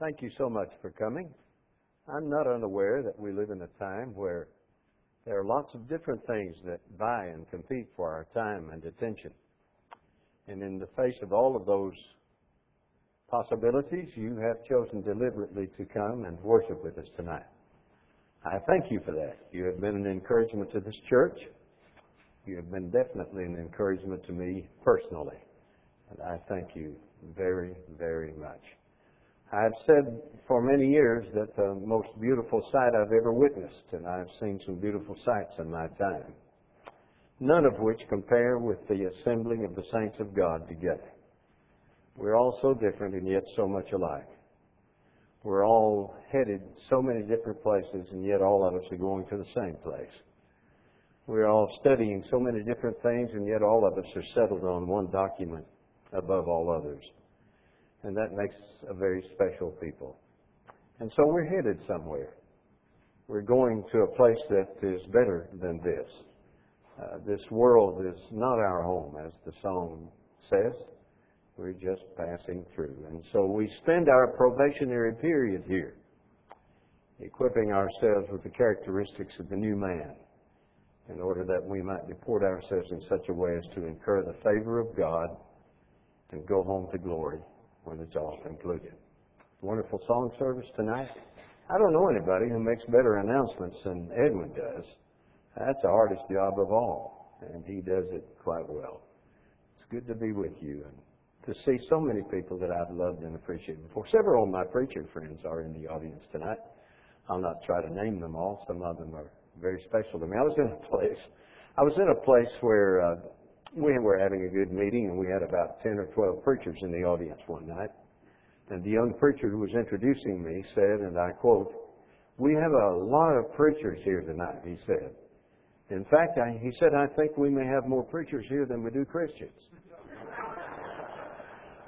Thank you so much for coming. I'm not unaware that we live in a time where there are lots of different things that vie and compete for our time and attention. And in the face of all of those possibilities, you have chosen deliberately to come and worship with us tonight. I thank you for that. You have been an encouragement to this church. You have been definitely an encouragement to me personally. And I thank you very, very much. I've said for many years that the most beautiful sight I've ever witnessed, and I've seen some beautiful sights in my time, none of which compare with the assembling of the saints of God together. We're all so different and yet so much alike. We're all headed so many different places, and yet all of us are going to the same place. We're all studying so many different things, and yet all of us are settled on one document above all others and that makes a very special people. And so we're headed somewhere. We're going to a place that is better than this. Uh, this world is not our home, as the song says. We're just passing through. And so we spend our probationary period here, equipping ourselves with the characteristics of the new man, in order that we might deport ourselves in such a way as to incur the favor of God and go home to glory when it's all concluded. Wonderful song service tonight. I don't know anybody who makes better announcements than Edwin does. That's the hardest job of all, and he does it quite well. It's good to be with you and to see so many people that I've loved and appreciated before. Several of my preacher friends are in the audience tonight. I'll not try to name them all. Some of them are very special to me. I was in a place, I was in a place where uh, we were having a good meeting, and we had about 10 or 12 preachers in the audience one night. And the young preacher who was introducing me said, and I quote, We have a lot of preachers here tonight, he said. In fact, I, he said, I think we may have more preachers here than we do Christians.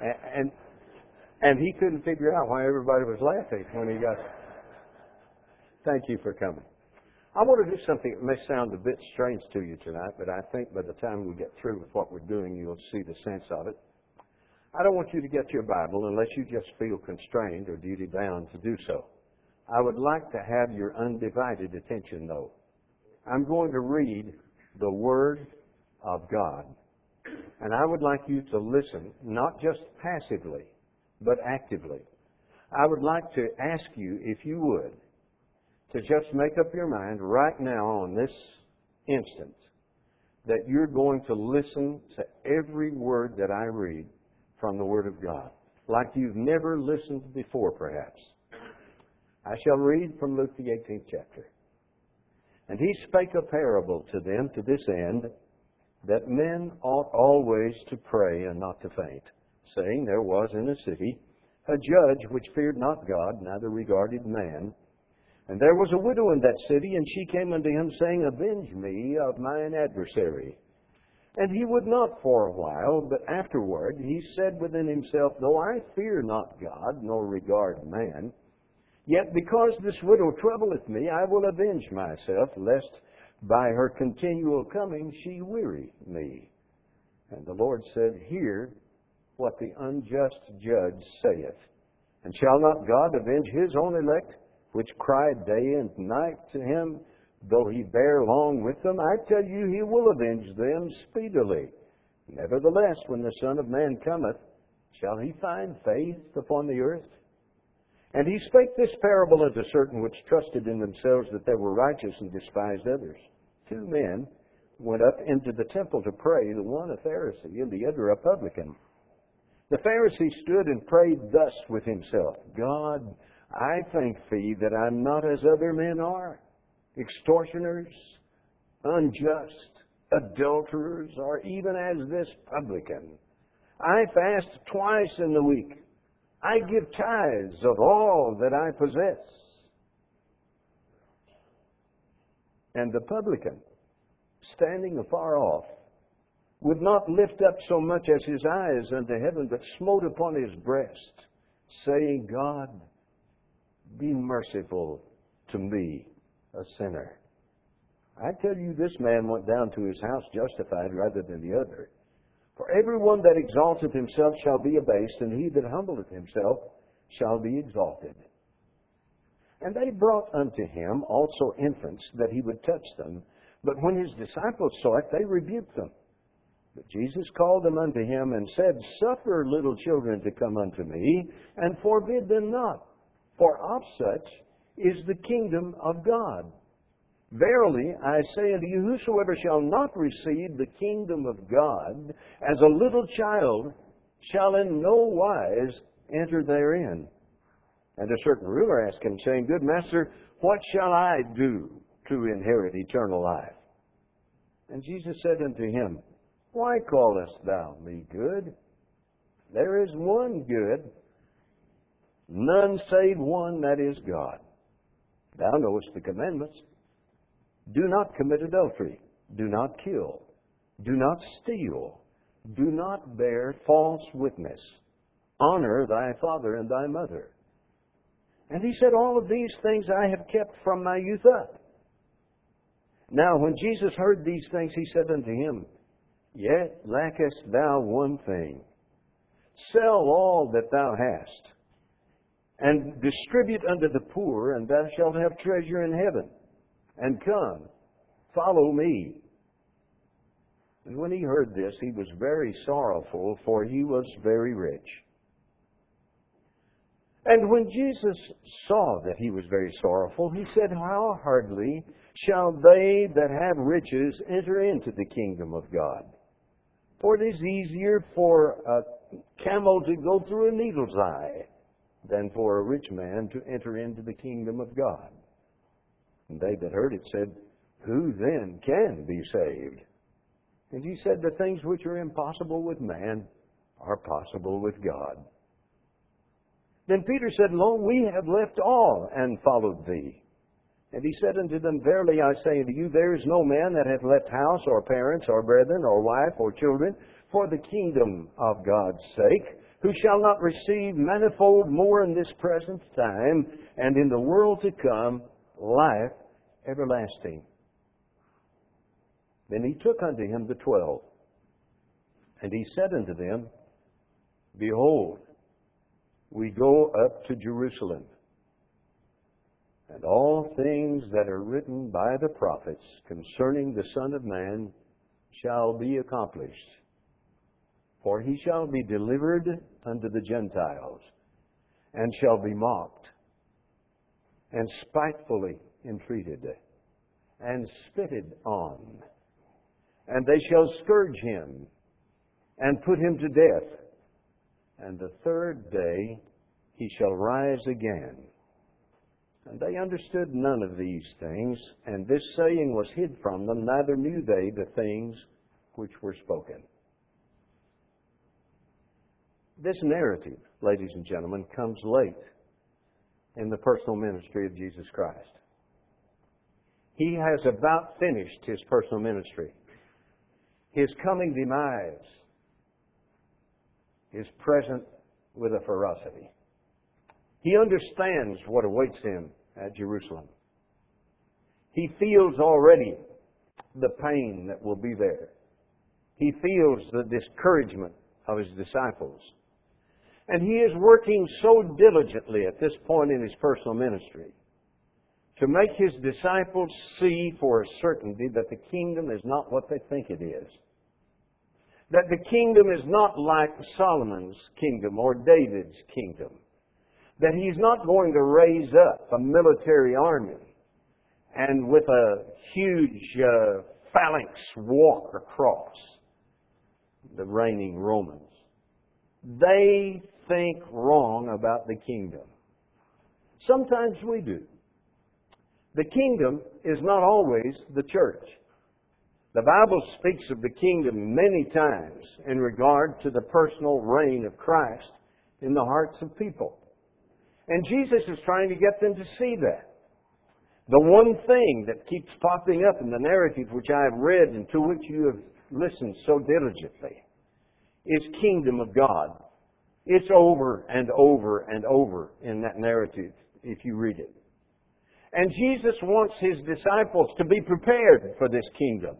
and, and, and he couldn't figure out why everybody was laughing when he got. Thank you for coming. I want to do something that may sound a bit strange to you tonight, but I think by the time we get through with what we're doing, you'll see the sense of it. I don't want you to get your Bible unless you just feel constrained or duty bound to do so. I would like to have your undivided attention, though. I'm going to read the Word of God. And I would like you to listen, not just passively, but actively. I would like to ask you, if you would, to just make up your mind right now on this instant that you're going to listen to every word that I read from the Word of God, like you've never listened before, perhaps. I shall read from Luke, the 18th chapter. And he spake a parable to them to this end, that men ought always to pray and not to faint, saying, There was in a city a judge which feared not God, neither regarded man. And there was a widow in that city, and she came unto him, saying, Avenge me of mine adversary. And he would not for a while, but afterward he said within himself, Though I fear not God, nor regard man, yet because this widow troubleth me, I will avenge myself, lest by her continual coming she weary me. And the Lord said, Hear what the unjust judge saith. And shall not God avenge his own elect? Which cried day and night to him, though he bear long with them, I tell you, he will avenge them speedily. Nevertheless, when the Son of Man cometh, shall he find faith upon the earth? And he spake this parable unto certain which trusted in themselves that they were righteous and despised others. Two men went up into the temple to pray, the one a Pharisee and the other a publican. The Pharisee stood and prayed thus with himself God, I thank thee that I'm not as other men are, extortioners, unjust, adulterers, or even as this publican. I fast twice in the week. I give tithes of all that I possess. And the publican, standing afar off, would not lift up so much as his eyes unto heaven, but smote upon his breast, saying, God, be merciful to me, a sinner. I tell you, this man went down to his house justified rather than the other. For everyone that exalteth himself shall be abased, and he that humbleth himself shall be exalted. And they brought unto him also infants, that he would touch them. But when his disciples saw it, they rebuked them. But Jesus called them unto him and said, Suffer little children to come unto me, and forbid them not, for of such is the kingdom of God. Verily, I say unto you, whosoever shall not receive the kingdom of God as a little child shall in no wise enter therein. And a certain ruler asked him, saying, Good master, what shall I do to inherit eternal life? And Jesus said unto him, Why callest thou me good? There is one good, none save one that is God. Thou knowest the commandments. Do not commit adultery. Do not kill. Do not steal. Do not bear false witness. Honor thy father and thy mother. And he said, All of these things I have kept from my youth up. Now, when Jesus heard these things, he said unto him, Yet lackest thou one thing. Sell all that thou hast, and distribute unto the poor, and thou shalt have treasure in heaven. And come, follow me. And when he heard this, he was very sorrowful, for he was very rich. And when Jesus saw that he was very sorrowful, he said, How hardly shall they that have riches enter into the kingdom of God? For it is easier for a camel to go through a needle's eye than for a rich man to enter into the kingdom of God. And they that heard it said, Who then can be saved? And he said, The things which are impossible with man are possible with God. Then Peter said, Lo, we have left all and followed thee. And he said unto them, Verily I say unto you, there is no man that hath left house, or parents, or brethren, or wife, or children, for the kingdom of God's sake, who shall not receive manifold more in this present time, and in the world to come life everlasting. Then he took unto him the twelve, and he said unto them, Behold, we go up to Jerusalem and all things that are written by the prophets concerning the Son of Man shall be accomplished. For he shall be delivered unto the Gentiles, and shall be mocked, and spitefully entreated, and spitted on. And they shall scourge him, and put him to death. And the third day he shall rise again. And they understood none of these things, and this saying was hid from them, neither knew they the things which were spoken. This narrative, ladies and gentlemen, comes late in the personal ministry of Jesus Christ. He has about finished his personal ministry. His coming demise is present with a ferocity. He understands what awaits him at Jerusalem. He feels already the pain that will be there. He feels the discouragement of his disciples. And he is working so diligently at this point in his personal ministry to make his disciples see for a certainty that the kingdom is not what they think it is. That the kingdom is not like Solomon's kingdom or David's kingdom that he's not going to raise up a military army and with a huge uh, phalanx walk across the reigning Romans. They think wrong about the kingdom. Sometimes we do. The kingdom is not always the church. The Bible speaks of the kingdom many times in regard to the personal reign of Christ in the hearts of people. And Jesus is trying to get them to see that. The one thing that keeps popping up in the narrative which I have read and to which you have listened so diligently is kingdom of God. It's over and over and over in that narrative if you read it. And Jesus wants his disciples to be prepared for this kingdom.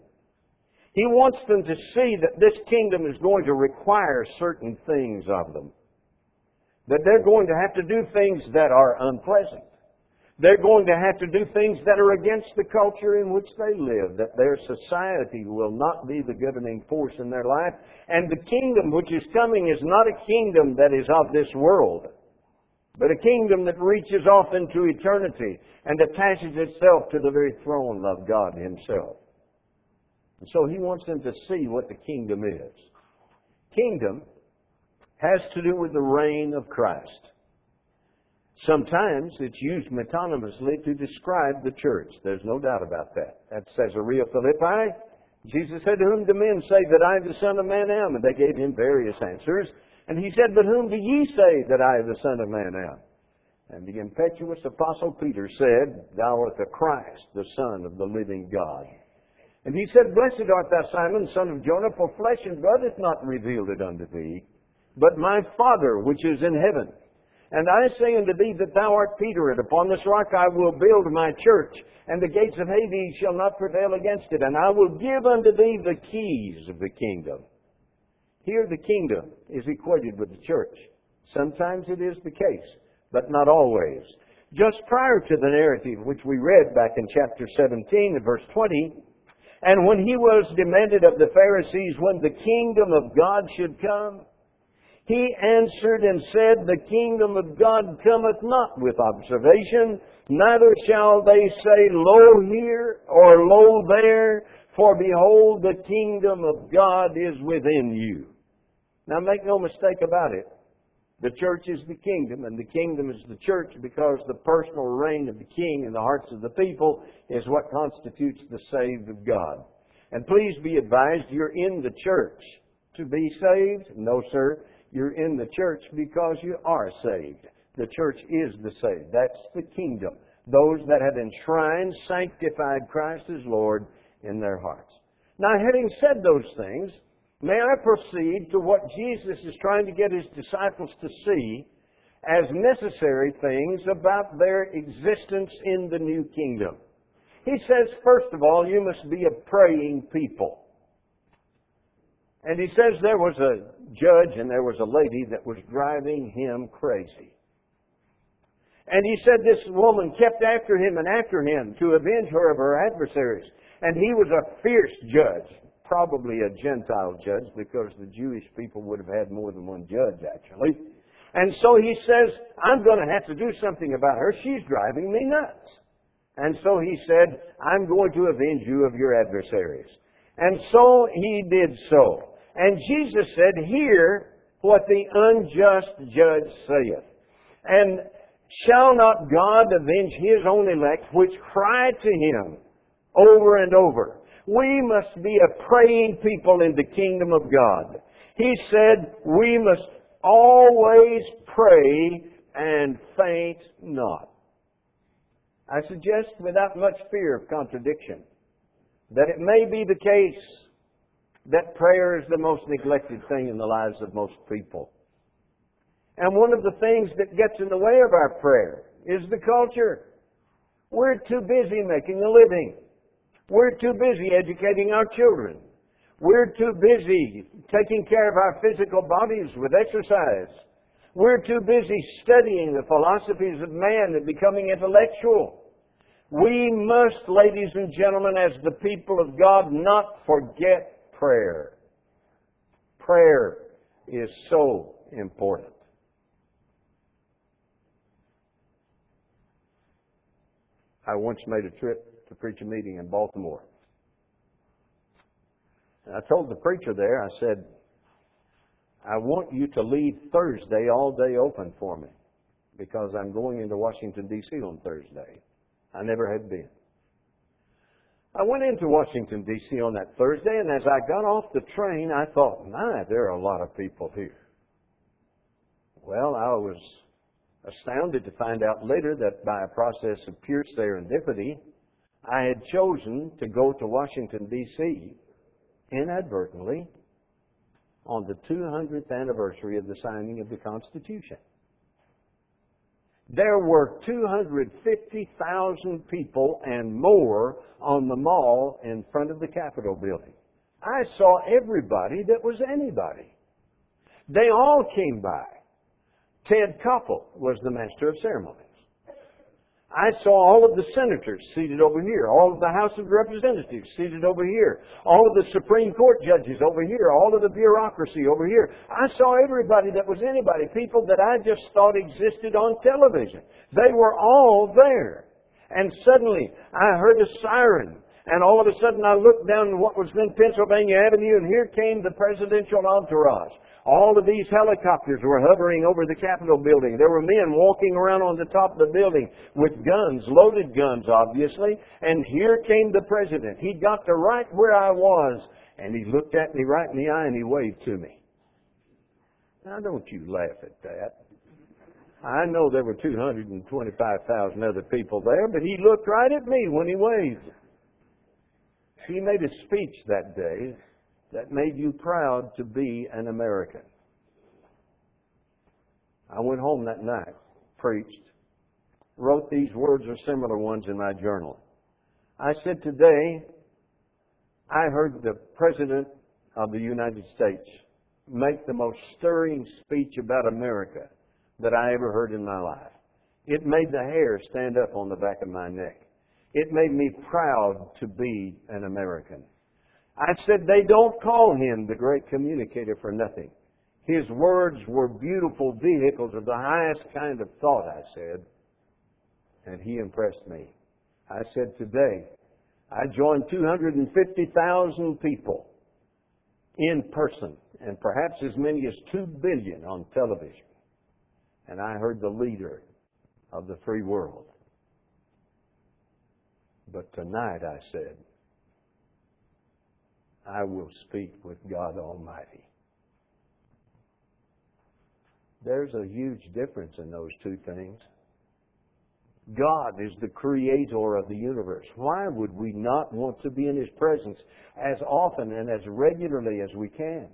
He wants them to see that this kingdom is going to require certain things of them. that they're going to have to do things that are unpleasant. They're going to have to do things that are against the culture in which they live, that their society will not be the governing force in their life. And the kingdom which is coming is not a kingdom that is of this world, but a kingdom that reaches off into eternity and attaches itself to the very throne of God Himself. And so He wants them to see what the kingdom is. Kingdom has to do with the reign of Christ. Sometimes it's used metonymously to describe the church. There's no doubt about that. At Caesarea Philippi, Jesus said, To Whom do men say that I, the Son of Man, am? And they gave him various answers. And he said, But whom do ye say that I, the Son of Man, am? And the impetuous apostle Peter said, Thou art the Christ, the Son of the living God. And he said, Blessed art thou, Simon, son of Jonah, for flesh and blood hath not revealed it unto thee, but my Father which is in heaven. And I say unto thee that thou art Peter, and upon this rock I will build my church, and the gates of Hades shall not prevail against it, and I will give unto thee the keys of the kingdom. Here the kingdom is equated with the church. Sometimes it is the case, but not always. Just prior to the narrative which we read back in chapter 17 and verse 20, and when he was demanded of the Pharisees when the kingdom of God should come, he answered and said, The kingdom of God cometh not with observation, neither shall they say, Lo here or Lo there, for behold, the kingdom of God is within you. Now make no mistake about it. The church is the kingdom, and the kingdom is the church because the personal reign of the king in the hearts of the people is what constitutes the saved of God. And please be advised, you're in the church to be saved? No, sir. You're in the church because you are saved. The church is the saved. That's the kingdom. Those that have enshrined, sanctified Christ as Lord in their hearts. Now, having said those things, may I proceed to what Jesus is trying to get his disciples to see as necessary things about their existence in the new kingdom. He says, first of all, you must be a praying people. And he says there was a judge and there was a lady that was driving him crazy. And he said this woman kept after him and after him to avenge her of her adversaries. And he was a fierce judge, probably a Gentile judge, because the Jewish people would have had more than one judge, actually. And so he says, I'm going to have to do something about her. She's driving me nuts. And so he said, I'm going to avenge you of your adversaries. And so he did so. And Jesus said, Hear what the unjust judge saith. And shall not God avenge his own elect, which cry to him over and over? We must be a praying people in the kingdom of God. He said, We must always pray and faint not. I suggest, without much fear of contradiction, that it may be the case that prayer is the most neglected thing in the lives of most people. And one of the things that gets in the way of our prayer is the culture. We're too busy making a living. We're too busy educating our children. We're too busy taking care of our physical bodies with exercise. We're too busy studying the philosophies of man and becoming intellectual. We must, ladies and gentlemen, as the people of God, not forget prayer. Prayer is so important. I once made a trip to preach a meeting in Baltimore. And I told the preacher there, I said, I want you to leave Thursday all day open for me because I'm going into Washington, D.C. on Thursday. I never had been. I went into Washington, D.C. on that Thursday, and as I got off the train, I thought, my, there are a lot of people here. Well, I was astounded to find out later that by a process of pure serendipity, I had chosen to go to Washington, D.C. inadvertently on the 200th anniversary of the signing of the Constitution. There were 250,000 people and more on the mall in front of the Capitol building. I saw everybody that was anybody. They all came by Ted Koppel was the master of ceremonies. I saw all of the senators seated over here, all of the House of Representatives seated over here, all of the Supreme Court judges over here, all of the bureaucracy over here. I saw everybody that was anybody, people that I just thought existed on television. They were all there. And suddenly I heard a siren and all of a sudden I looked down what was then Pennsylvania Avenue and here came the presidential entourage. All of these helicopters were hovering over the Capitol building. There were men walking around on the top of the building with guns, loaded guns obviously, and here came the president. He got to right where I was and he looked at me right in the eye and he waved to me. Now don't you laugh at that. I know there were 225,000 other people there, but he looked right at me when he waved. He made a speech that day that made you proud to be an American. I went home that night, preached, wrote these words or similar ones in my journal. I said, Today, I heard the President of the United States make the most stirring speech about America that I ever heard in my life. It made the hair stand up on the back of my neck. It made me proud to be an American. I said they don't call him the great communicator for nothing. His words were beautiful vehicles of the highest kind of thought, I said. And he impressed me. I said, today, I joined 250,000 people in person and perhaps as many as 2 billion on television. And I heard the leader of the free world but tonight I said, I will speak with God Almighty. There's a huge difference in those two things. God is the creator of the universe. Why would we not want to be in His presence as often and as regularly as we can?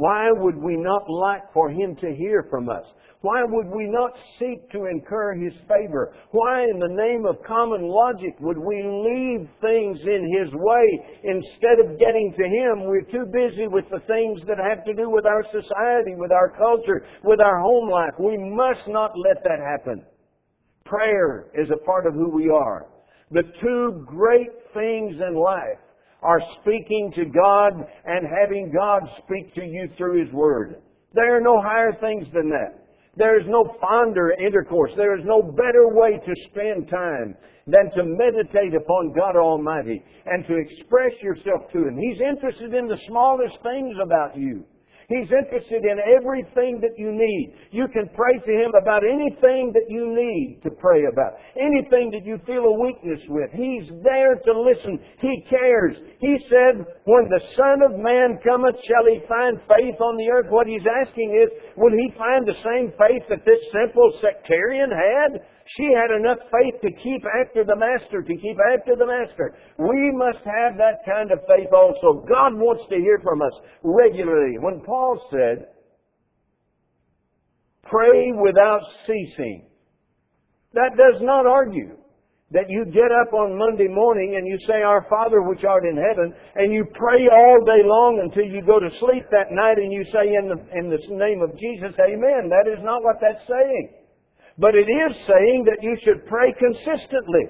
Why would we not like for Him to hear from us? Why would we not seek to incur His favor? Why, in the name of common logic, would we leave things in His way instead of getting to Him? We're too busy with the things that have to do with our society, with our culture, with our home life. We must not let that happen. Prayer is a part of who we are. The two great things in life are speaking to God and having God speak to you through His Word. There are no higher things than that. There is no fonder intercourse. There is no better way to spend time than to meditate upon God Almighty and to express yourself to Him. He's interested in the smallest things about you. He's interested in everything that you need. You can pray to Him about anything that you need to pray about. Anything that you feel a weakness with. He's there to listen. He cares. He said, when the Son of Man cometh, shall He find faith on the earth? What He's asking is, will He find the same faith that this simple sectarian had? She had enough faith to keep after the Master, to keep after the Master. We must have that kind of faith also. God wants to hear from us regularly. When Paul said, pray without ceasing, that does not argue that you get up on Monday morning and you say, Our Father which art in heaven, and you pray all day long until you go to sleep that night and you say, In the, in the name of Jesus, Amen. That is not what that's saying. But it is saying that you should pray consistently.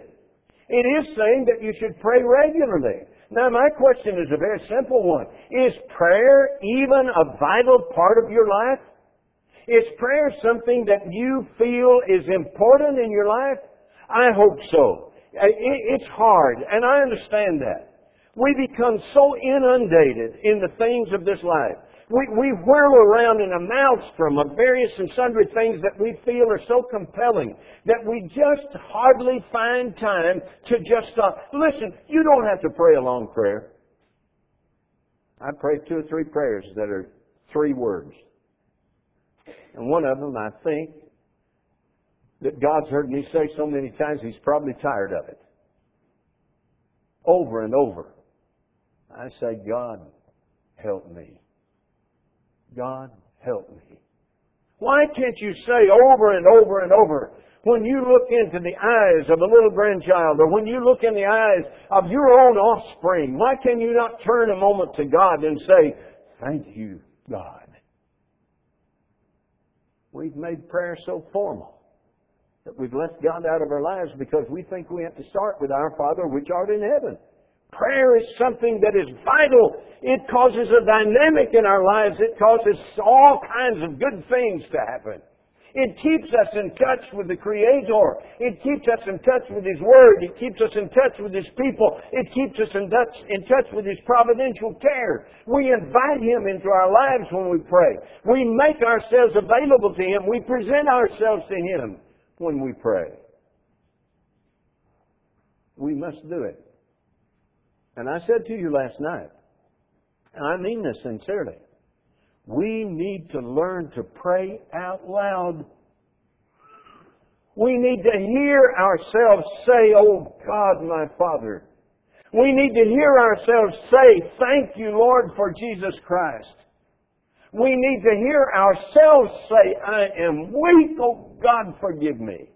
It is saying that you should pray regularly. Now, my question is a very simple one. Is prayer even a vital part of your life? Is prayer something that you feel is important in your life? I hope so. It's hard, and I understand that. We become so inundated in the things of this life we, we whirl around in a maelstrom of various and sundry things that we feel are so compelling that we just hardly find time to just stop. Listen, you don't have to pray a long prayer. I pray two or three prayers that are three words. And one of them, I think, that God's heard me say so many times, He's probably tired of it. Over and over. I say, God, help me. God, help me. Why can't you say over and over and over, when you look into the eyes of a little grandchild or when you look in the eyes of your own offspring, why can you not turn a moment to God and say, Thank you, God. We've made prayer so formal that we've left God out of our lives because we think we have to start with our Father which art in heaven. Prayer is something that is vital. It causes a dynamic in our lives. It causes all kinds of good things to happen. It keeps us in touch with the Creator. It keeps us in touch with His Word. It keeps us in touch with His people. It keeps us in touch, in touch with His providential care. We invite Him into our lives when we pray. We make ourselves available to Him. We present ourselves to Him when we pray. We must do it. And I said to you last night, and I mean this sincerely, we need to learn to pray out loud. We need to hear ourselves say, Oh God, my Father. We need to hear ourselves say, Thank you, Lord, for Jesus Christ. We need to hear ourselves say, I am weak, oh God, forgive me.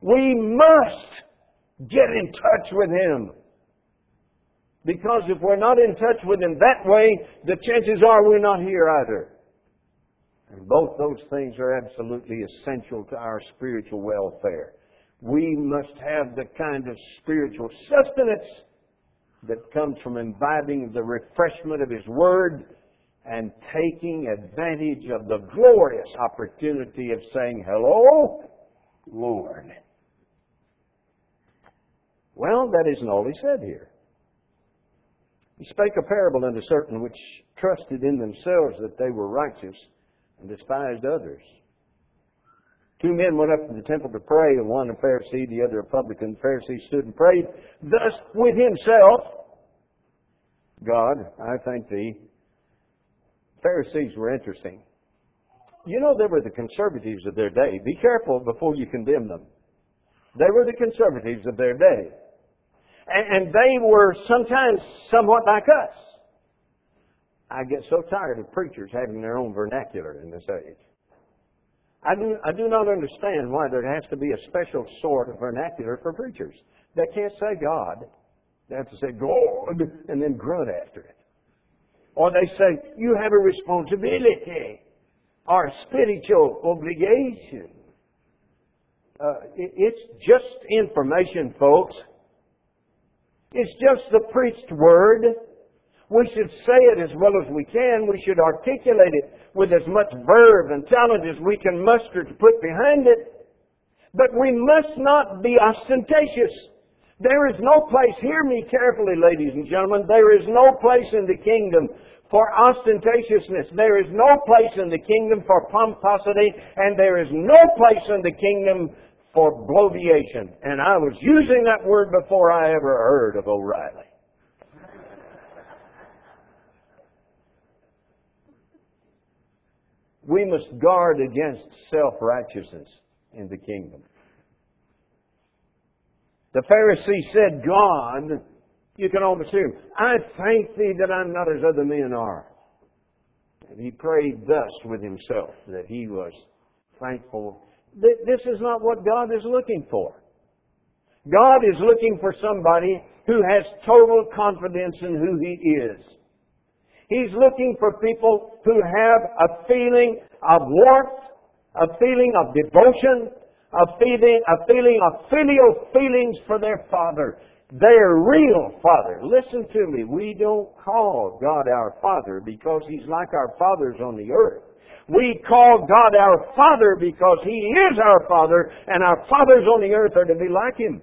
We must get in touch with Him. Because if we're not in touch with Him that way, the chances are we're not here either. And both those things are absolutely essential to our spiritual welfare. We must have the kind of spiritual sustenance that comes from imbibing the refreshment of His Word and taking advantage of the glorious opportunity of saying, Hello, Lord. Well, that isn't all he said here. He spake a parable unto certain which trusted in themselves that they were righteous and despised others. Two men went up to the temple to pray, one a Pharisee, the other a publican. The Pharisee stood and prayed thus with himself God, I thank thee. Pharisees were interesting. You know, they were the conservatives of their day. Be careful before you condemn them. They were the conservatives of their day. And they were sometimes somewhat like us. I get so tired of preachers having their own vernacular in this age. I do, I do not understand why there has to be a special sort of vernacular for preachers. They can't say God. They have to say God and then grunt after it. Or they say, you have a responsibility or a spiritual obligation. Uh, it, it's just information, folks. It's just the preached word. We should say it as well as we can. We should articulate it with as much verve and talent as we can muster to put behind it. But we must not be ostentatious. There is no place, hear me carefully, ladies and gentlemen, there is no place in the kingdom for ostentatiousness. There is no place in the kingdom for pomposity, and there is no place in the kingdom for bloviation. And I was using that word before I ever heard of O'Reilly. We must guard against self-righteousness in the kingdom. The Pharisee said, God, you can almost hear him, I thank thee that I'm not as other men are. And he prayed thus with himself, that he was thankful this is not what God is looking for. God is looking for somebody who has total confidence in who He is. He's looking for people who have a feeling of warmth, a feeling of devotion, a feeling, a feeling of filial feelings for their Father. Their real Father. Listen to me. We don't call God our Father because He's like our fathers on the earth. We call God our Father because He is our Father, and our fathers on the earth are to be like Him.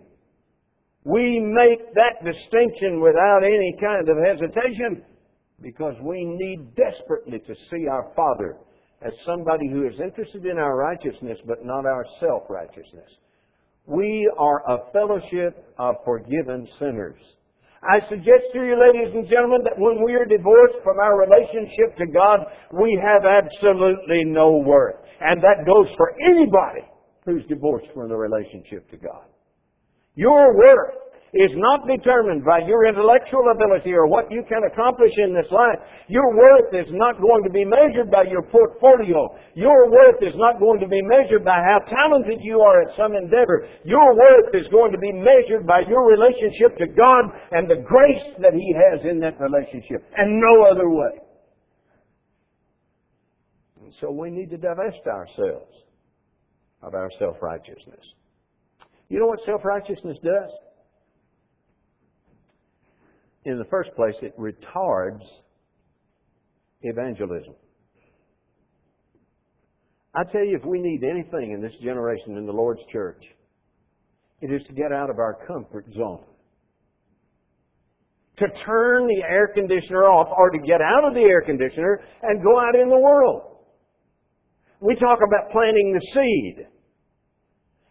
We make that distinction without any kind of hesitation because we need desperately to see our Father as somebody who is interested in our righteousness but not our self-righteousness. We are a fellowship of forgiven sinners. I suggest to you, ladies and gentlemen, that when we are divorced from our relationship to God, we have absolutely no worth. And that goes for anybody who's divorced from the relationship to God. Your worth is not determined by your intellectual ability or what you can accomplish in this life. Your worth is not going to be measured by your portfolio. Your worth is not going to be measured by how talented you are at some endeavor. Your worth is going to be measured by your relationship to God and the grace that He has in that relationship, and no other way. And so we need to divest ourselves of our self righteousness. You know what self righteousness does? In the first place, it retards evangelism. I tell you, if we need anything in this generation in the Lord's church, it is to get out of our comfort zone. To turn the air conditioner off or to get out of the air conditioner and go out in the world. We talk about planting the seed.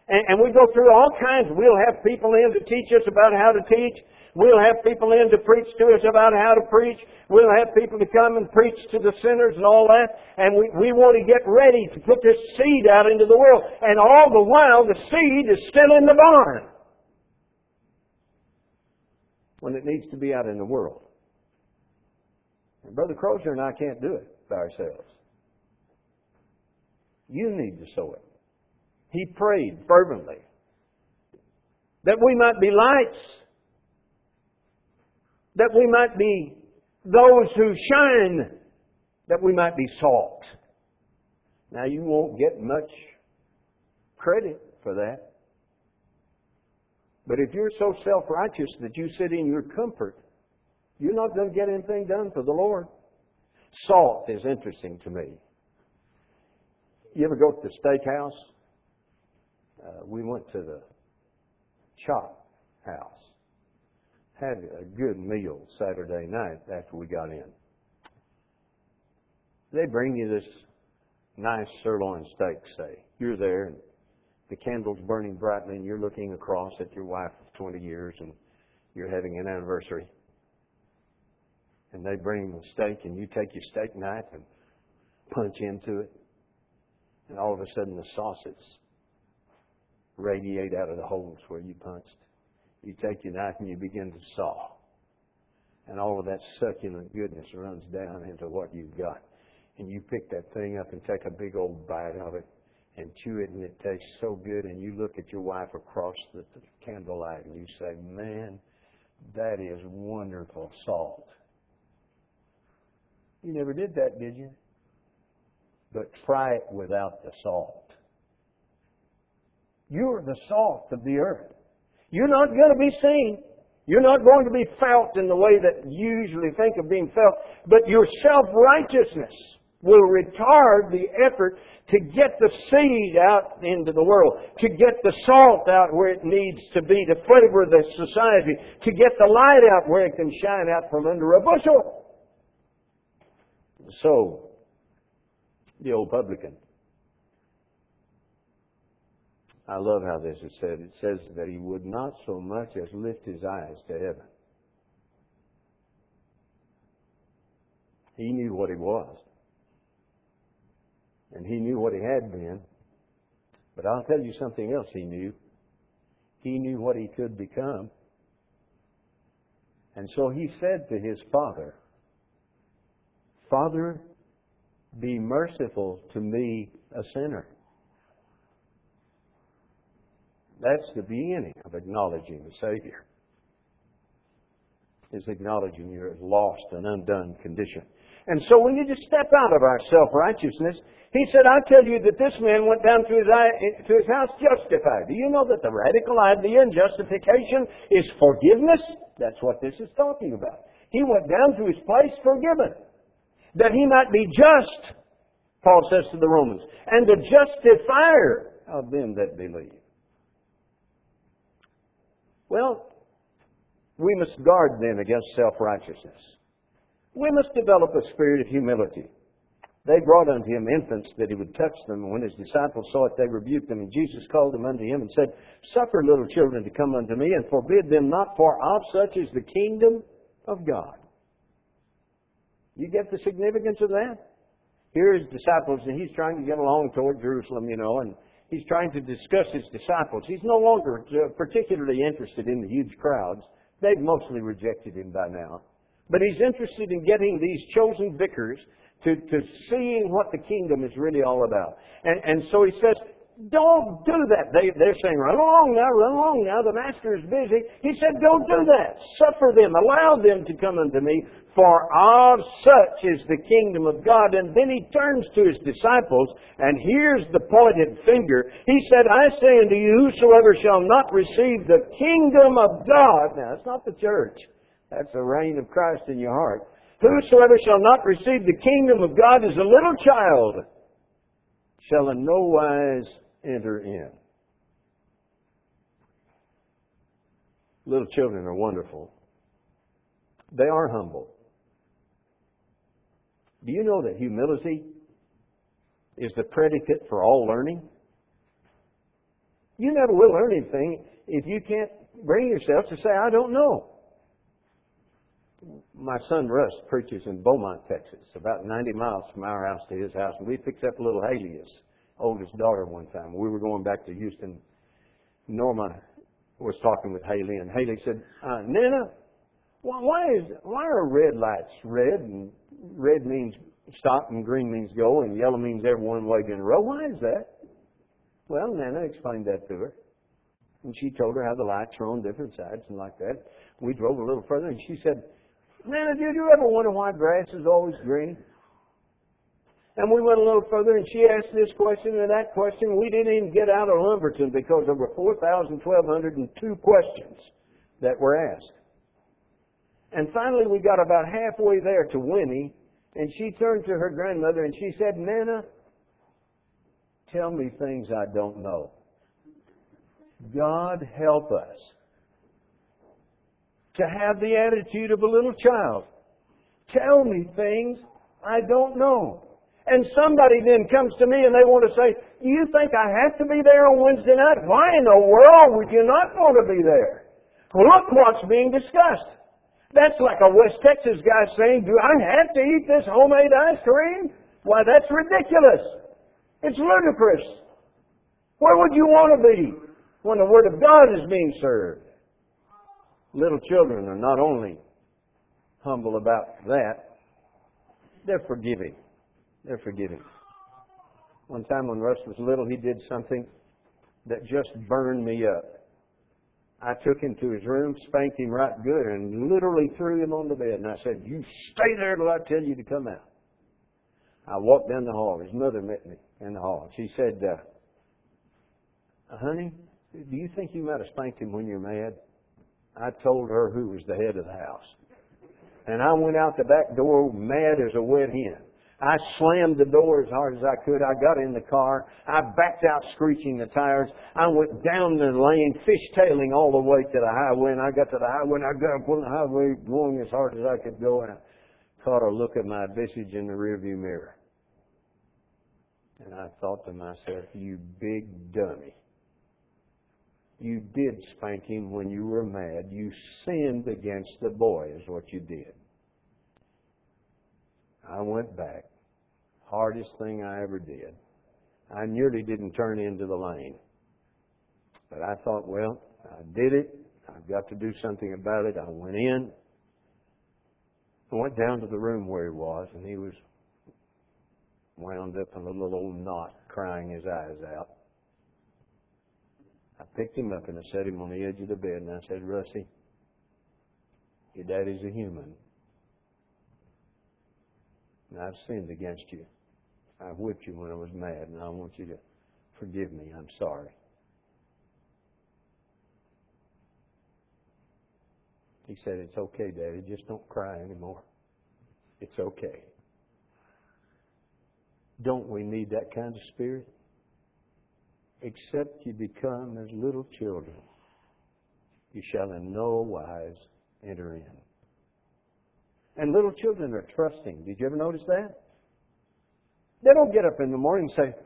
And, and we go through all kinds. We'll have people in to teach us about how to teach. We'll have people in to preach to us about how to preach. We'll have people to come and preach to the sinners and all that. And we, we want to get ready to put this seed out into the world. And all the while, the seed is still in the barn. When it needs to be out in the world. And Brother Crozier and I can't do it by ourselves. You need to sow it. He prayed fervently that we might be lights, that we might be those who shine, that we might be salt. Now, you won't get much credit for that. But if you're so self righteous that you sit in your comfort, you're not going to get anything done for the Lord. Salt is interesting to me. You ever go to the steakhouse? Uh, we went to the Chop House. Had a good meal Saturday night after we got in. They bring you this nice sirloin steak, say. You're there and the candle's burning brightly and you're looking across at your wife of 20 years and you're having an anniversary. And they bring the steak and you take your steak knife and punch into it. And all of a sudden the sausage radiate out of the holes where you punched. You take your knife and you begin to saw. And all of that succulent goodness runs down into what you've got. And you pick that thing up and take a big old bite of it and chew it, and it tastes so good. And you look at your wife across the, candlelight and you say, Man, that is wonderful salt. You never did that, did you? But try it without the salt. You're the salt of the earth. You're not going to be seen. You're not going to be felt in the way that you usually think of being felt, but your self-righteousness will retard the effort to get the seed out into the world, to get the salt out where it needs to be, to flavor the society, to get the light out where it can shine out from under a bushel. So, the old publican I love how this is said. It says that he would not so much as lift his eyes to heaven. He knew what he was. And he knew what he had been. But I'll tell you something else he knew. He knew what he could become. And so he said to his father, Father, be merciful to me, a sinner. That's the beginning of acknowledging the Savior. Is acknowledging your lost and undone condition. And so we need to step out of our self-righteousness. He said, I tell you that this man went down to his, to his house justified. Do you know that the radical idea in justification is forgiveness? That's what this is talking about. He went down to his place forgiven. That he might be just, Paul says to the Romans, and the justifier of them that believe. Well, we must guard then against self righteousness. We must develop a spirit of humility. They brought unto him infants that he would touch them, and when his disciples saw it, they rebuked them. And Jesus called them unto him and said, Suffer little children to come unto me, and forbid them not, for of such is the kingdom of God. You get the significance of that? Here his disciples, and he's trying to get along toward Jerusalem, you know, and he's trying to discuss his disciples. He's no longer uh, particularly interested in the huge crowds. They've mostly rejected him by now. But he's interested in getting these chosen vicars to, to seeing what the kingdom is really all about. And, and so he says, don't do that. They, they're saying, run along now, run along now. The master is busy. He said, don't do that. Suffer them. Allow them to come unto me. For of such is the kingdom of God. And then he turns to his disciples, and here's the pointed finger. He said, I say unto you, whosoever shall not receive the kingdom of God. Now, it's not the church. That's the reign of Christ in your heart. Whosoever shall not receive the kingdom of God as a little child shall in no wise enter in. Little children are wonderful. They are humble. Do you know that humility is the predicate for all learning? You never will learn anything if you can't bring yourself to say, I don't know. My son Russ preaches in Beaumont, Texas, about 90 miles from our house to his house, and we picked up little Haley, oldest daughter, one time. We were going back to Houston. Norma was talking with Haley, and Haley said, uh, Nana, why is why are red lights red and red means stop and green means go and yellow means everyone leg in a row? Why is that? Well, Nana explained that to her. And she told her how the lights are on different sides and like that. We drove a little further and she said, Nana, did you ever wonder why grass is always green? And we went a little further and she asked this question and that question. We didn't even get out of Lumberton because there were 4,1202 questions that were asked. And finally, we got about halfway there to Winnie, and she turned to her grandmother and she said, Nana, tell me things I don't know. God help us to have the attitude of a little child. Tell me things I don't know. And somebody then comes to me and they want to say, you think I have to be there on Wednesday night? Why in the world would you not want to be there? Look what's being discussed. That's like a West Texas guy saying, Do I have to eat this homemade ice cream? Why, that's ridiculous. It's ludicrous. Where would you want to be when the Word of God is being served? Little children are not only humble about that, they're forgiving. They're forgiving. One time when Russ was little, he did something that just burned me up. I took him to his room, spanked him right good, and literally threw him on the bed. And I said, You stay there till I tell you to come out. I walked down the hall. His mother met me in the hall. She said, uh, Honey, do you think you might have spanked him when you're mad? I told her who was the head of the house. And I went out the back door mad as a wet hen. I slammed the door as hard as I could. I got in the car. I backed out screeching the tires. I went down the lane, fishtailing all the way to the highway. And I got to the highway and I got up on the highway going as hard as I could go. And I caught a look at my visage in the rearview mirror. And I thought to myself, you big dummy. You did spank him when you were mad. You sinned against the boy is what you did. I went back. Hardest thing I ever did. I nearly didn't turn into the lane. But I thought, well, I did it. I've got to do something about it. I went in. I went down to the room where he was, and he was wound up in a little old knot, crying his eyes out. I picked him up and I set him on the edge of the bed, and I said, Russie, your daddy's a human. And I've sinned against you. I whipped you when I was mad, and I want you to forgive me. I'm sorry. He said, It's okay, Daddy. Just don't cry anymore. It's okay. Don't we need that kind of spirit? Except you become as little children, you shall in no wise enter in. And little children are trusting. Did you ever notice that? They don't get up in the morning and say,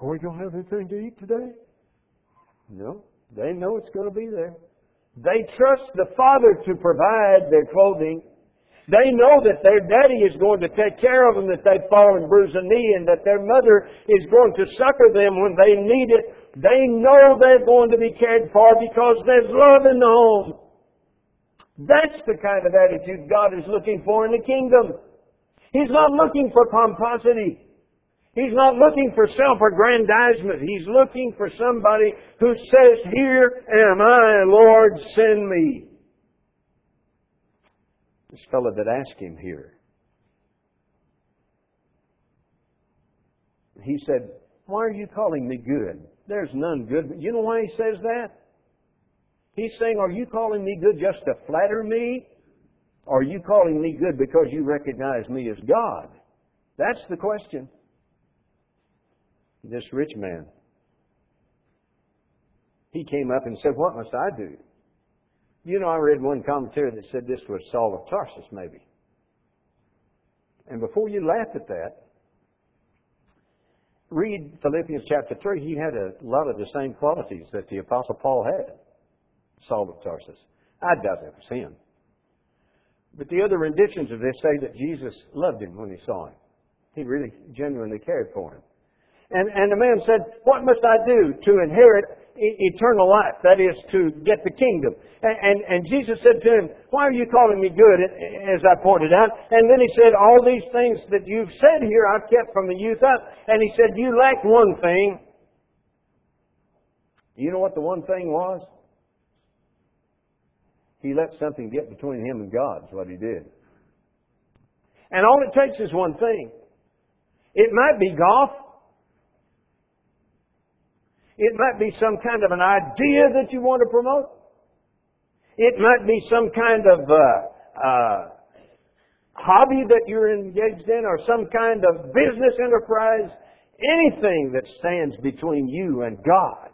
Are we going to have anything to eat today? No. They know it's going to be there. They trust the Father to provide their clothing. They know that their daddy is going to take care of them that they fall and bruise a knee and that their mother is going to succor them when they need it. They know they're going to be cared for because there's love in the home. That's the kind of attitude God is looking for in the kingdom. He's not looking for pomposity. He's not looking for self-aggrandizement. He's looking for somebody who says, Here am I, Lord, send me. This fellow that asked him here. He said, Why are you calling me good? There's none good. You know why he says that? He's saying, Are you calling me good just to flatter me? Or are you calling me good because you recognize me as God? That's the question. This rich man, he came up and said, What must I do? You know, I read one commentary that said this was Saul of Tarsus, maybe. And before you laugh at that, read Philippians chapter 3. He had a lot of the same qualities that the Apostle Paul had, Saul of Tarsus. I doubt that was him. But the other renditions of this say that Jesus loved him when he saw him. He really genuinely cared for him. And, and the man said, What must I do to inherit eternal life? That is, to get the kingdom. And, and, and Jesus said to him, Why are you calling me good, as I pointed out? And then he said, All these things that you've said here I've kept from the youth up. And he said, You lack one thing. You know what the one thing was? He let something get between him and God, is what he did. And all it takes is one thing. It might be golf. It might be some kind of an idea that you want to promote. It might be some kind of uh, uh, hobby that you're engaged in or some kind of business enterprise. Anything that stands between you and God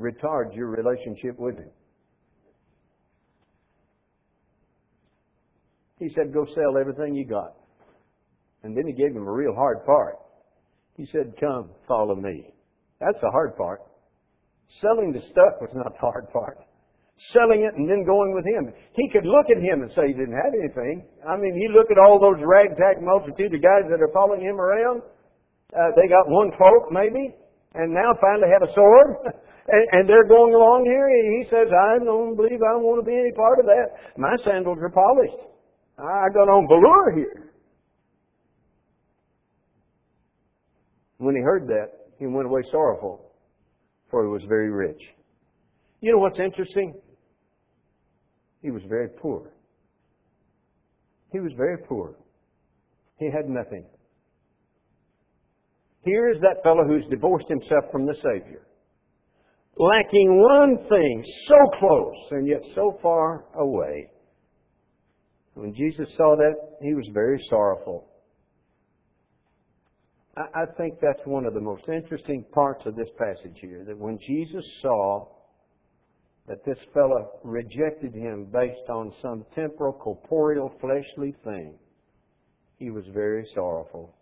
retards your relationship with Him. He said, Go sell everything you got. And then he gave him a real hard part. He said, Come, follow me. That's the hard part. Selling the stuff was not the hard part. Selling it and then going with him. He could look at him and say he didn't have anything. I mean, he looked at all those ragtag multitude of guys that are following him around. Uh, they got one cloak, maybe, and now finally have a sword. and, and they're going along here. And he says, I don't believe I want to be any part of that. My sandals are polished. I got on velour here. When he heard that, he went away sorrowful, for he was very rich. You know what's interesting? He was very poor. He was very poor. He had nothing. Here is that fellow who's divorced himself from the Savior, lacking one thing, so close and yet so far away. When Jesus saw that, he was very sorrowful. I think that's one of the most interesting parts of this passage here, that when Jesus saw that this fellow rejected him based on some temporal, corporeal, fleshly thing, he was very sorrowful.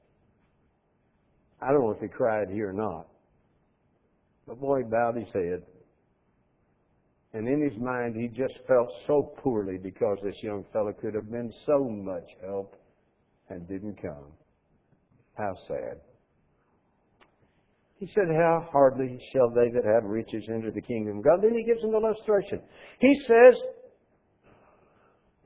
I don't know if he cried here or not, but boy, bowed his head. And in his mind, he just felt so poorly because this young fellow could have been so much help and didn't come. How sad. He said, How hardly shall they that have riches enter the kingdom of God. Then he gives an illustration. He says,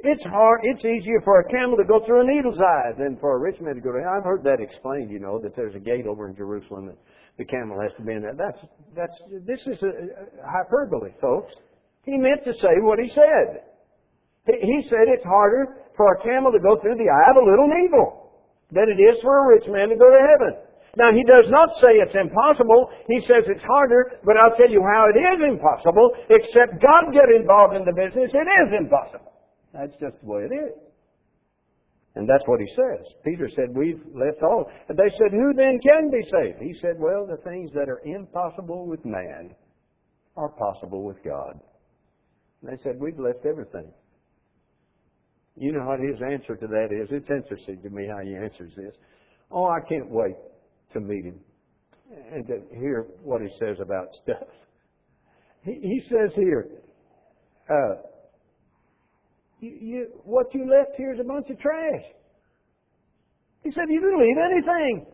it's hard, it's easier for a camel to go through a needle's eye than for a rich man to go to I've heard that explained, you know, that there's a gate over in Jerusalem that the camel has to be in there. That's, that's, this is a hyperbole, folks. He meant to say what he said. He said it's harder for a camel to go through the eye of a little needle than it is for a rich man to go to heaven. Now, he does not say it's impossible. He says it's harder, but I'll tell you how it is impossible. Except God get involved in the business, it is impossible. That's just the way it is. And that's what he says. Peter said, We've left all. And they said, Who then can be saved? He said, Well, the things that are impossible with man are possible with God. And they said, We've left everything. You know what his answer to that is? It's interesting to me how he answers this. Oh, I can't wait to meet him and to hear what he says about stuff. He, he says here, uh, you, you, what you left here is a bunch of trash. He said, You didn't leave anything.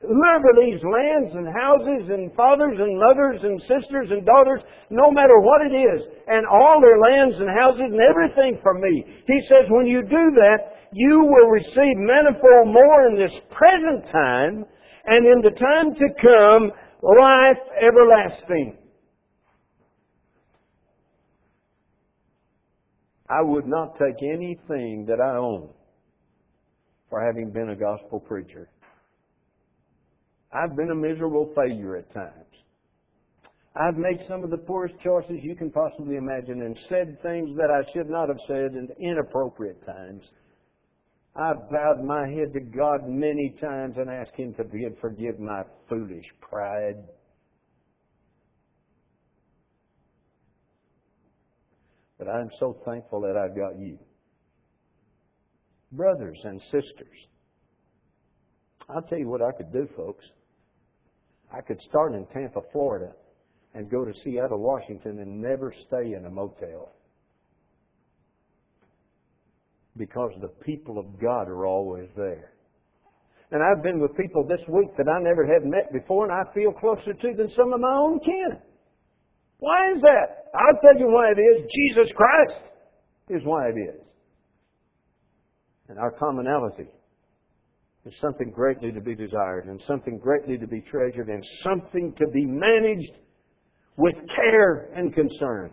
Whoever leaves lands and houses and fathers and mothers and sisters and daughters, no matter what it is, and all their lands and houses and everything from me, he says, when you do that, you will receive manifold more in this present time, and in the time to come, life everlasting. I would not take anything that I own for having been a gospel preacher. I've been a miserable failure at times. I've made some of the poorest choices you can possibly imagine and said things that I should not have said in inappropriate times. I've bowed my head to God many times and asked Him to forgive my foolish pride. But I'm so thankful that I've got you. Brothers and sisters, I'll tell you what I could do, folks. I could start in Tampa, Florida, and go to Seattle, Washington, and never stay in a motel. Because the people of God are always there. And I've been with people this week that I never had met before, and I feel closer to than some of my own kin. Why is that? I'll tell you why it is. Jesus Christ is why it is. And our commonality is something greatly to be desired, and something greatly to be treasured, and something to be managed with care and concern.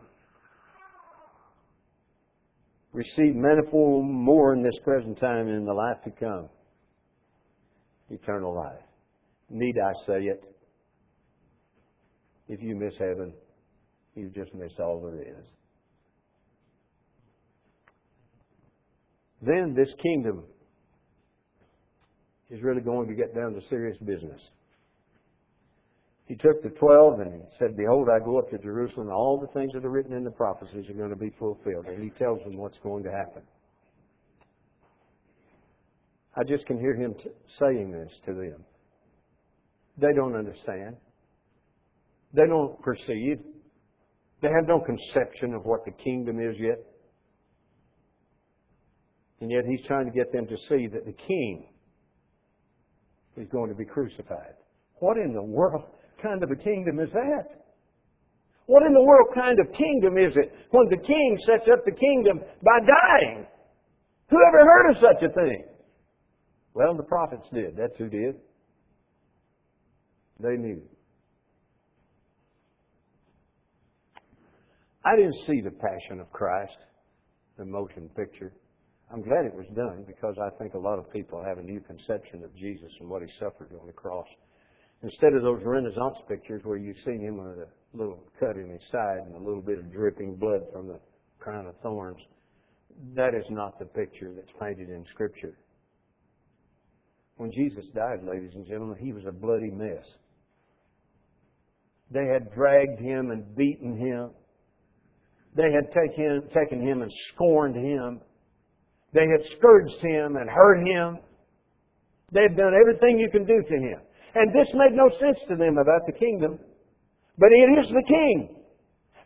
Receive manifold more in this present time and in the life to come. Eternal life. Need I say it? If you miss heaven, you just missed all there is. Then this kingdom is really going to get down to serious business he took the twelve and said, Behold, I go up to Jerusalem, all the things that are written in the prophecies are going to be fulfilled. And he tells them what's going to happen. I just can hear him t- saying this to them. They don't understand. They don't perceive. They have no conception of what the kingdom is yet. And yet he's trying to get them to see that the king is going to be crucified. What in the world? kind of a kingdom is that? What in the world kind of kingdom is it when the king sets up the kingdom by dying? Who ever heard of such a thing? Well, the prophets did. That's who did. They knew. I didn't see the Passion of Christ, the motion picture. I'm glad it was done because I think a lot of people have a new conception of Jesus and what he suffered on the cross. Instead of those Renaissance pictures where you see him with a little cut in his side and a little bit of dripping blood from the crown of thorns, that is not the picture that's painted in Scripture. When Jesus died, ladies and gentlemen, he was a bloody mess. They had dragged him and beaten him. They had taken, taken him and scorned him. They had scourged him and hurt him. They had done everything you can do to him. And this made no sense to them about the kingdom. But it is the king.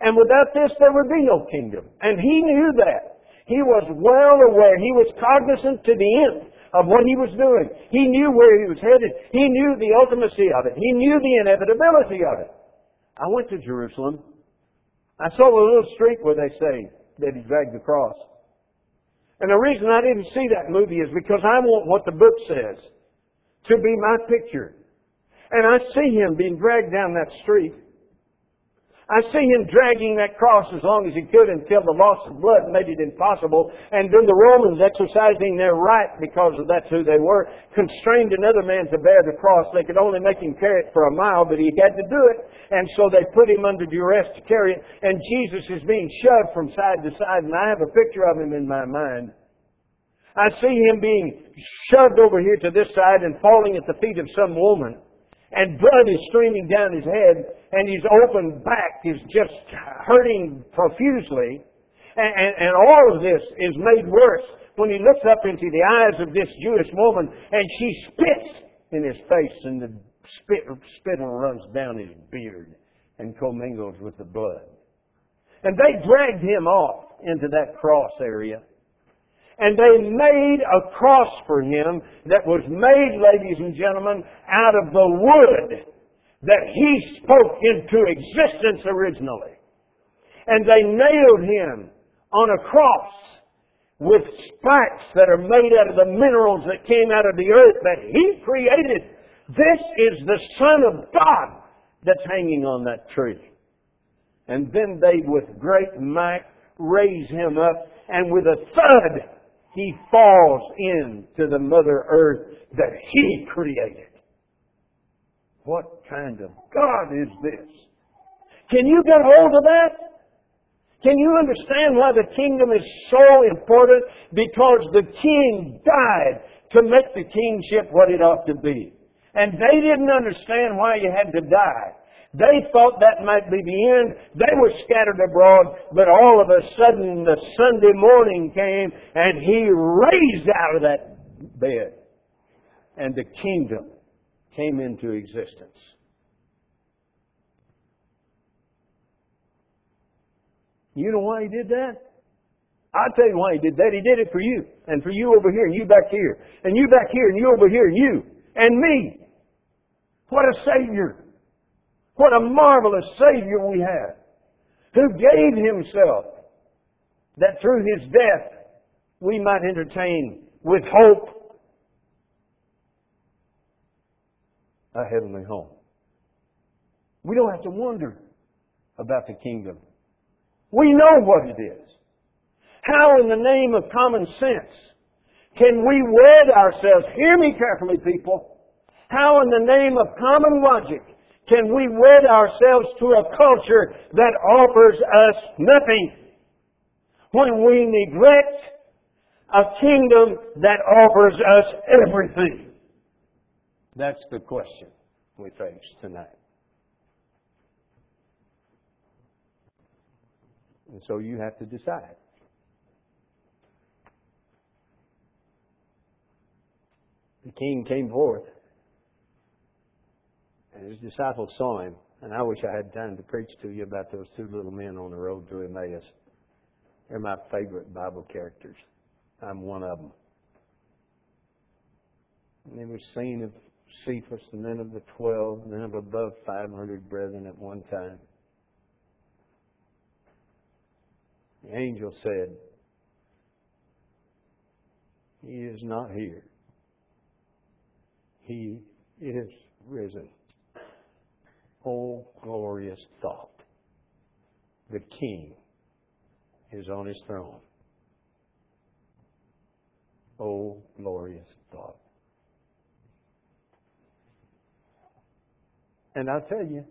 And without this, there would be no kingdom. And he knew that. He was well aware. He was cognizant to the end of what he was doing. He knew where he was headed. He knew the ultimacy of it. He knew the inevitability of it. I went to Jerusalem. I saw a little street where they say that he dragged the cross. And the reason I didn't see that movie is because I want what the book says to be my picture. And I see him being dragged down that street. I see him dragging that cross as long as he could until the loss of blood made it impossible. And then the Romans, exercising their right because of that's who they were, constrained another man to bear the cross. They could only make him carry it for a mile, but he had to do it. And so they put him under duress to carry it. And Jesus is being shoved from side to side. And I have a picture of him in my mind. I see him being shoved over here to this side and falling at the feet of some woman and blood is streaming down his head, and his open back is just hurting profusely. And, and, and, all of this is made worse when he looks up into the eyes of this Jewish woman, and she spits in his face, and the spit, spittle runs down his beard and commingles with the blood. And they dragged him off into that cross area. And they made a cross for him that was made, ladies and gentlemen, out of the wood that he spoke into existence originally. And they nailed him on a cross with spikes that are made out of the minerals that came out of the earth that he created. This is the Son of God that's hanging on that tree. And then they, with great might, raise him up and with a thud, he falls into the Mother Earth that he created. What kind of God is this? Can you get hold of that? Can you understand why the kingdom is so important? Because the king died to make the kingship what it ought to be. And they didn't understand why you had to die. They thought that might be the end. They were scattered abroad, but all of a sudden the Sunday morning came and he raised out of that bed. And the kingdom came into existence. You know why he did that? I'll tell you why he did that. He did it for you, and for you over here, and you back here, and you back here, and you over here, and you, and me. What a Savior! What a marvelous Savior we have, who gave Himself that through His death we might entertain with hope a heavenly home. We don't have to wonder about the kingdom. We know what it is. How in the name of common sense can we wed ourselves? Hear me carefully, people. How in the name of common logic can we wed ourselves to a culture that offers us nothing when we neglect a kingdom that offers us everything? That's the question we face tonight. And so you have to decide. The king came forth, and his disciples saw him. And I wish I had time to preach to you about those two little men on the road to Emmaus. They're my favorite Bible characters. I'm one of them. And they were seen of Cephas, and then of the twelve, and then of above 500 brethren at one time. The angel said, He is not here. He is risen. Oh, glorious thought. The King is on his throne. Oh, glorious thought. And I tell you,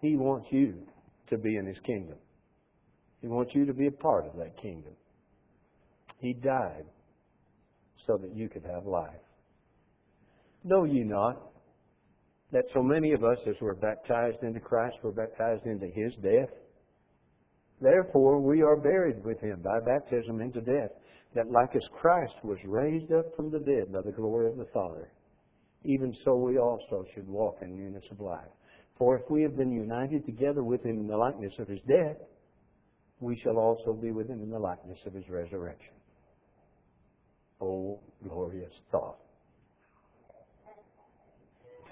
He wants you to be in His kingdom. He wants you to be a part of that kingdom. He died so that you could have life. Know ye not that so many of us, as we're baptized into Christ, we're baptized into His death? Therefore, we are buried with Him by baptism into death, that like as Christ was raised up from the dead by the glory of the Father, even so we also should walk in newness of life. For if we have been united together with Him in the likeness of His death, we shall also be with Him in the likeness of His resurrection. Oh, glorious thought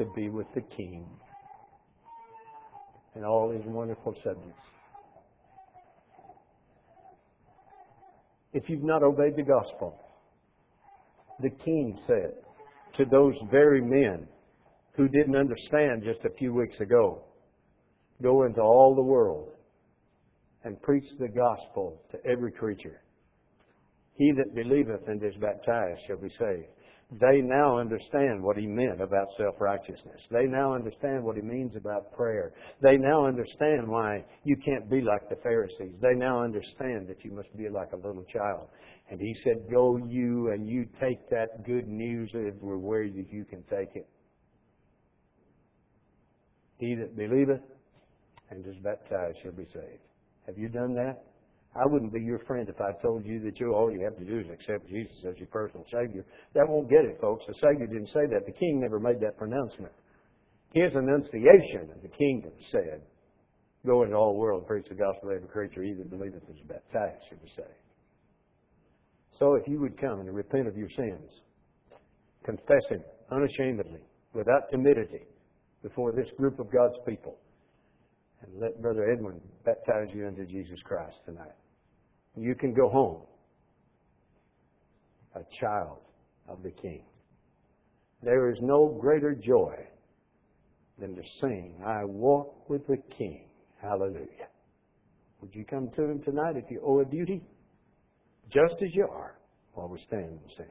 to be with the King and all his wonderful subjects. If you've not obeyed the gospel, the King said to those very men who didn't understand just a few weeks ago, go into all the world and preach the gospel to every creature. He that believeth and is baptized shall be saved. They now understand what he meant about self righteousness. They now understand what he means about prayer. They now understand why you can't be like the Pharisees. They now understand that you must be like a little child. And he said, Go you and you take that good news everywhere that you can take it. He that believeth and is baptized shall be saved. Have you done that? I wouldn't be your friend if I told you that you all you have to do is accept Jesus as your personal Savior. That won't get it, folks. The Savior didn't say that. The King never made that pronouncement. His enunciation of the kingdom said, Go into all the world and preach the gospel to every creature, either believeth is baptized, should be saved. So if you would come and repent of your sins, confess Him unashamedly, without timidity, before this group of God's people, and let Brother Edwin baptize you into Jesus Christ tonight. You can go home a child of the King. There is no greater joy than to sing, I walk with the King. Hallelujah. Would you come to Him tonight if you owe a duty? Just as you are, while we stand and sing.